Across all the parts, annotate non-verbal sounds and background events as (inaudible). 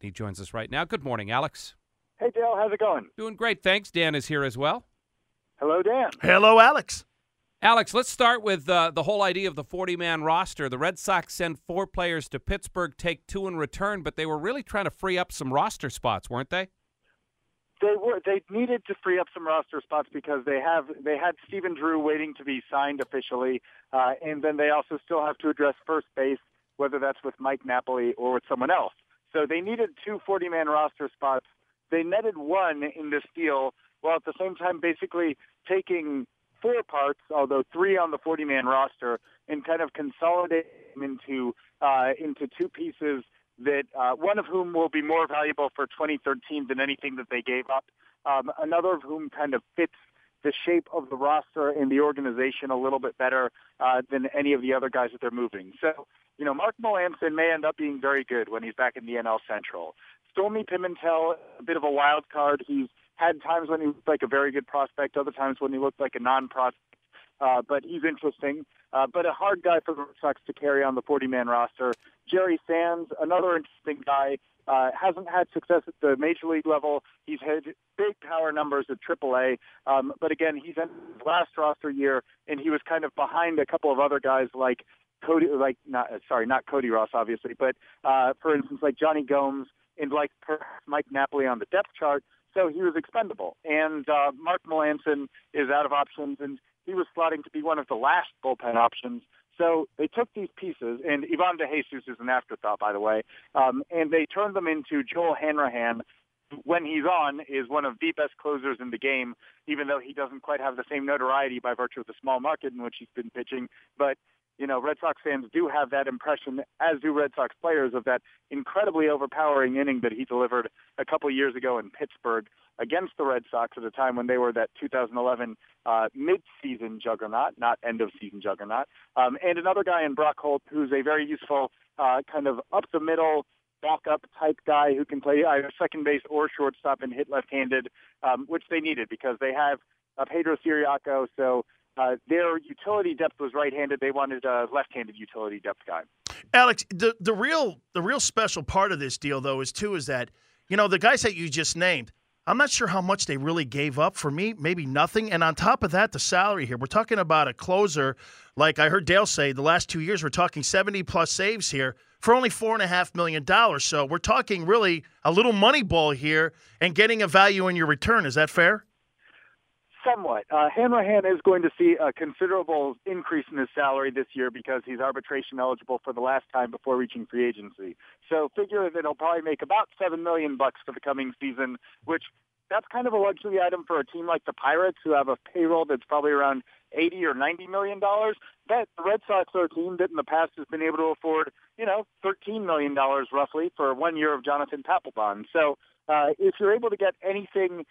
He joins us right now. Good morning, Alex. Hey, Dale, how's it going? Doing great, thanks. Dan is here as well. Hello, Dan. Hello, Alex. Alex, let's start with uh, the whole idea of the 40 man roster. The Red Sox send four players to Pittsburgh, take two in return, but they were really trying to free up some roster spots, weren't they? They were. They needed to free up some roster spots because they have they had Stephen Drew waiting to be signed officially, uh, and then they also still have to address first base, whether that's with Mike Napoli or with someone else. So they needed two 40-man roster spots. They netted one in this deal, while at the same time basically taking four parts, although three on the 40-man roster, and kind of consolidating them into uh, into two pieces that uh, one of whom will be more valuable for 2013 than anything that they gave up. Um, another of whom kind of fits the shape of the roster and the organization a little bit better uh, than any of the other guys that they're moving. So, you know, Mark Melancon may end up being very good when he's back in the NL Central. Stolmy Pimentel, a bit of a wild card. He's had times when he looked like a very good prospect, other times when he looked like a non-prospect. Uh, but he's interesting. Uh, but a hard guy for the Sox to carry on the 40-man roster. Jerry Sands, another interesting guy, uh, hasn't had success at the major league level. He's had big power numbers at AAA, um, but again, he's in his last roster year, and he was kind of behind a couple of other guys like Cody, like not sorry, not Cody Ross, obviously, but uh, for instance, like Jonny Gomes and like Mike Napoli on the depth chart. So he was expendable, and uh, Mark Melancon is out of options, and he was slotting to be one of the last bullpen options. So they took these pieces, and Ivan DeJesus is an afterthought, by the way, um, and they turned them into Joel Hanrahan. When he's on, is one of the best closers in the game, even though he doesn't quite have the same notoriety by virtue of the small market in which he's been pitching. But you know, Red Sox fans do have that impression, as do Red Sox players, of that incredibly overpowering inning that he delivered a couple years ago in Pittsburgh against the Red Sox at a time when they were that 2011 uh, mid-season juggernaut, not end-of-season juggernaut. Um, and another guy in Brock Holt, who's a very useful uh, kind of up-the-middle backup type guy who can play either second base or shortstop and hit left-handed, um, which they needed because they have uh, Pedro Ciriaco, so uh, their utility depth was right-handed. They wanted a left-handed utility depth guy. Alex, the the real the real special part of this deal though is too is that you know the guys that you just named. I'm not sure how much they really gave up. For me, maybe nothing. And on top of that, the salary here. We're talking about a closer, like I heard Dale say, the last two years, we're talking 70 plus saves here for only $4.5 million. So we're talking really a little money ball here and getting a value in your return. Is that fair? Somewhat. Uh, Hanrahan is going to see a considerable increase in his salary this year because he's arbitration eligible for the last time before reaching free agency. So figure that he'll probably make about seven million bucks for the coming season, which that's kind of a luxury item for a team like the Pirates, who have a payroll that's probably around eighty or ninety million dollars. That the Red Sox are a team that in the past has been able to afford, you know, thirteen million dollars roughly for one year of Jonathan Papelbon. So uh, if you're able to get anything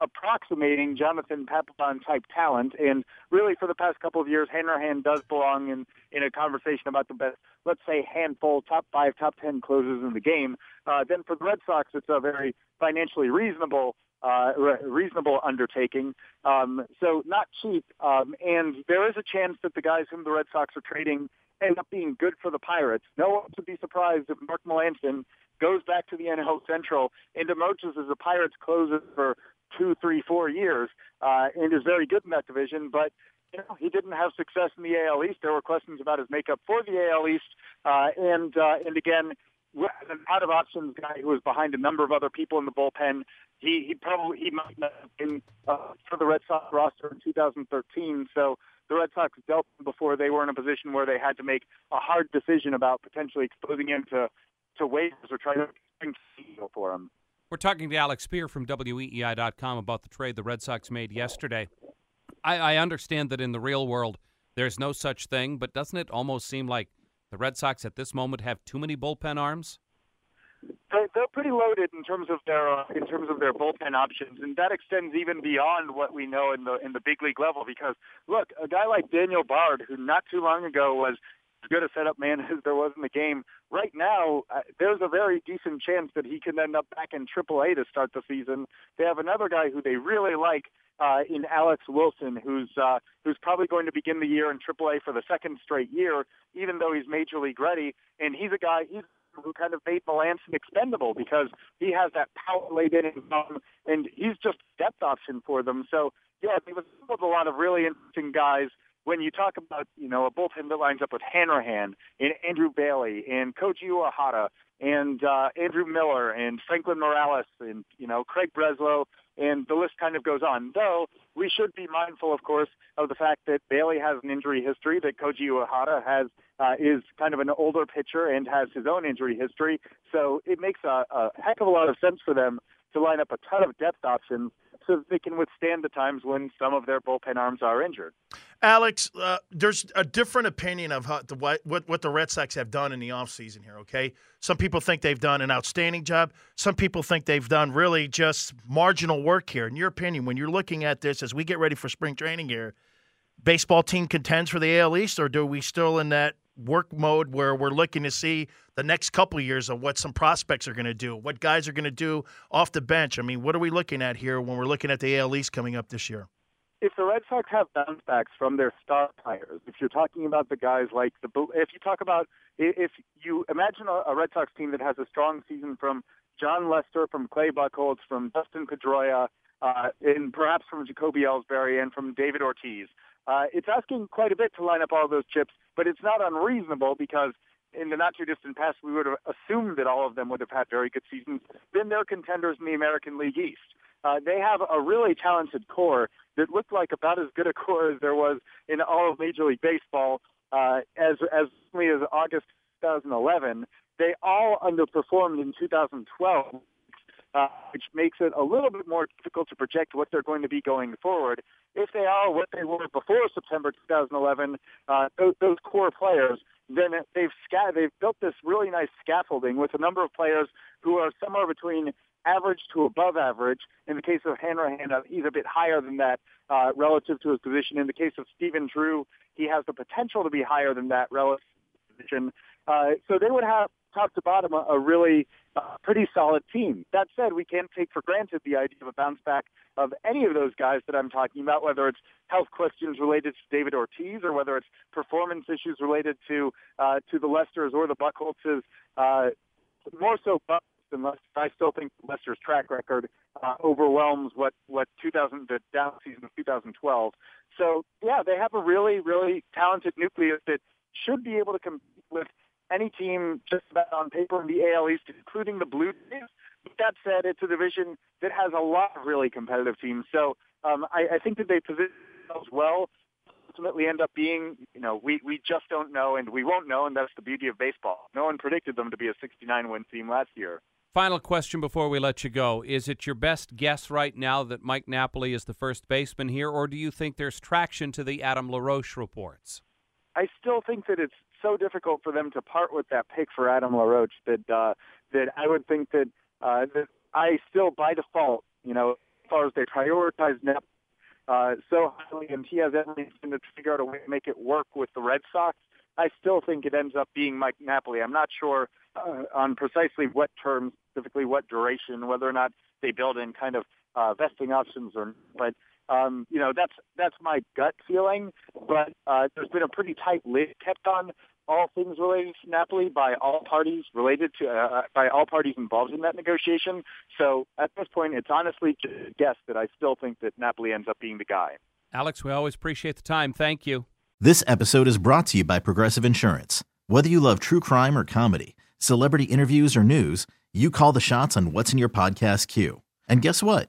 approximating Jonathan Papelbon type talent. And really, for the past couple of years, Hanrahan does belong in in a conversation about the best, let's say, handful, top five, top ten closers in the game. Uh, then for the Red Sox, it's a very financially reasonable. Uh, re- reasonable undertaking, um, so not cheap. Um, and there is a chance that the guys whom the Red Sox are trading end up being good for the Pirates. No one would be surprised if Mark Melancon goes back to the NL Central and emerges as a Pirates closer for two, three, four years, uh, and is very good in that division. But you know, he didn't have success in the AL East. There were questions about his makeup for the AL East, uh, and uh, and again, an out of options guy who was behind a number of other people in the bullpen. He he probably he might not have been uh, for the Red Sox roster in 2013. So the Red Sox dealt him before they were in a position where they had to make a hard decision about potentially exposing him to to waivers or trying to bring for him. We're talking to Alex Speier from WEEI.com about the trade the Red Sox made yesterday. I, I understand that in the real world there's no such thing, but doesn't it almost seem like the Red Sox at this moment have too many bullpen arms? They're, they're pretty loaded in terms of their uh, in terms of their bullpen options, and that extends even beyond what we know in the in the big league level. Because look, a guy like Daniel Bard, who not too long ago was as good a setup man (laughs) as there was in the game. Right now, uh, there's a very decent chance that he can end up back in AAA to start the season. They have another guy who they really like uh, in Alex Wilson, who's uh, who's probably going to begin the year in AAA for the second straight year, even though he's major league ready. And he's a guy he's who kind of made Melancon expendable because he has that power laid in him, and he's just depth option for them. So yeah, they've assembled a lot of really interesting guys when you talk about, you know, a bullpen that lines up with Hanrahan and Andrew Bailey and Koji Uehara and uh, Andrew Miller and Franklin Morales and, you know, Craig Breslow, and the list kind of goes on. Though we should be mindful, of course, of the fact that Bailey has an injury history, that Koji Uehara has uh, is kind of an older pitcher and has his own injury history. So it makes a, a heck of a lot of sense for them to line up a ton of depth options so they can withstand the times when some of their bullpen arms are injured. Alex, uh, there's a different opinion of the, what, what the Red Sox have done in the offseason here, okay? Some people think they've done an outstanding job. Some people think they've done really just marginal work here. In your opinion, when you're looking at this as we get ready for spring training here, baseball team contends for the AL East, or do we still in that work mode where we're looking to see the next couple of years of what some prospects are going to do, what guys are going to do off the bench? I mean, what are we looking at here when we're looking at the AL East coming up this year? if the Red Sox have bounce backs from their star players, if you're talking about the guys like the, if you talk about, if you imagine a, Red Sox team that has a strong season from Jon Lester, from Clay Buchholz, from Dustin Pedroia, uh, and perhaps from Jacoby Ellsbury and from David Ortiz, uh, it's asking quite a bit to line up all those chips, but it's not unreasonable because in the not too distant past, we would have assumed that all of them would have had very good seasons. Then they're contenders in the American League East. Uh, they have a really talented core that looked like about as good a (laughs) core as there was in all of Major League Baseball uh, as as early as August 2011. They all underperformed in 2012. Uh, which makes it a little bit more difficult to project what they're going to be going forward. If they are what they were before September 2011, uh, those, those core players, then they've sca- they've built this really nice scaffolding with a number of players who are somewhere between average to above average. In the case of Hanrahan, uh, he's a bit higher than that uh, relative to his position. In the case of Stephen Drew, he has the potential to be higher than that relative to his position. Uh, so they would have top to bottom a, a really uh, pretty solid team. That said, we can't take for granted the idea of a bounce back of any of those guys that I'm talking about, whether it's health questions related to David Ortiz or whether it's performance issues related to uh, to the Lesters or the Buchholzes. Uh, more so Buck and Lester. I still think Lester's track record uh, overwhelms what what 2000 the down season of 2012. So yeah, they have a really really talented nucleus that should be able to compete with any team just about on paper in the AL East, including the Blue Jays. But that said, it's a division that has a lot of really competitive teams. So um, I, I think that they position themselves well ultimately end up being, you know, we, we just don't know and we won't know, and that's the beauty of baseball. No one predicted them to be a 69 win team last year. Final question before we let you go. Is it your best guess right now that Mike Napoli is the first baseman here, or do you think there's traction to the Adam LaRoche reports? I still think that it's so difficult for them to part with that pick for Adam LaRoche that uh, that I would think that uh, that I still by default, you know, as far as they prioritize Nap uh, so highly, and he has everything to figure out a way to make it work with the Red Sox. I still think it ends up being Mike Napoli. I'm not sure uh, on precisely what terms, specifically what duration, whether or not they build in kind of uh, vesting options or, but um, you know that's that's my gut feeling. But uh, there's been a pretty tight lid kept on all things related to Napoli by all parties related to uh, by all parties involved in that negotiation. So at this point, it's honestly just a guess that I still think that Napoli ends up being the guy. Alex, we always appreciate the time. Thank you. This episode is brought to you by Progressive Insurance. Whether you love true crime or comedy, celebrity interviews or news, you call the shots on what's in your podcast queue. And guess what?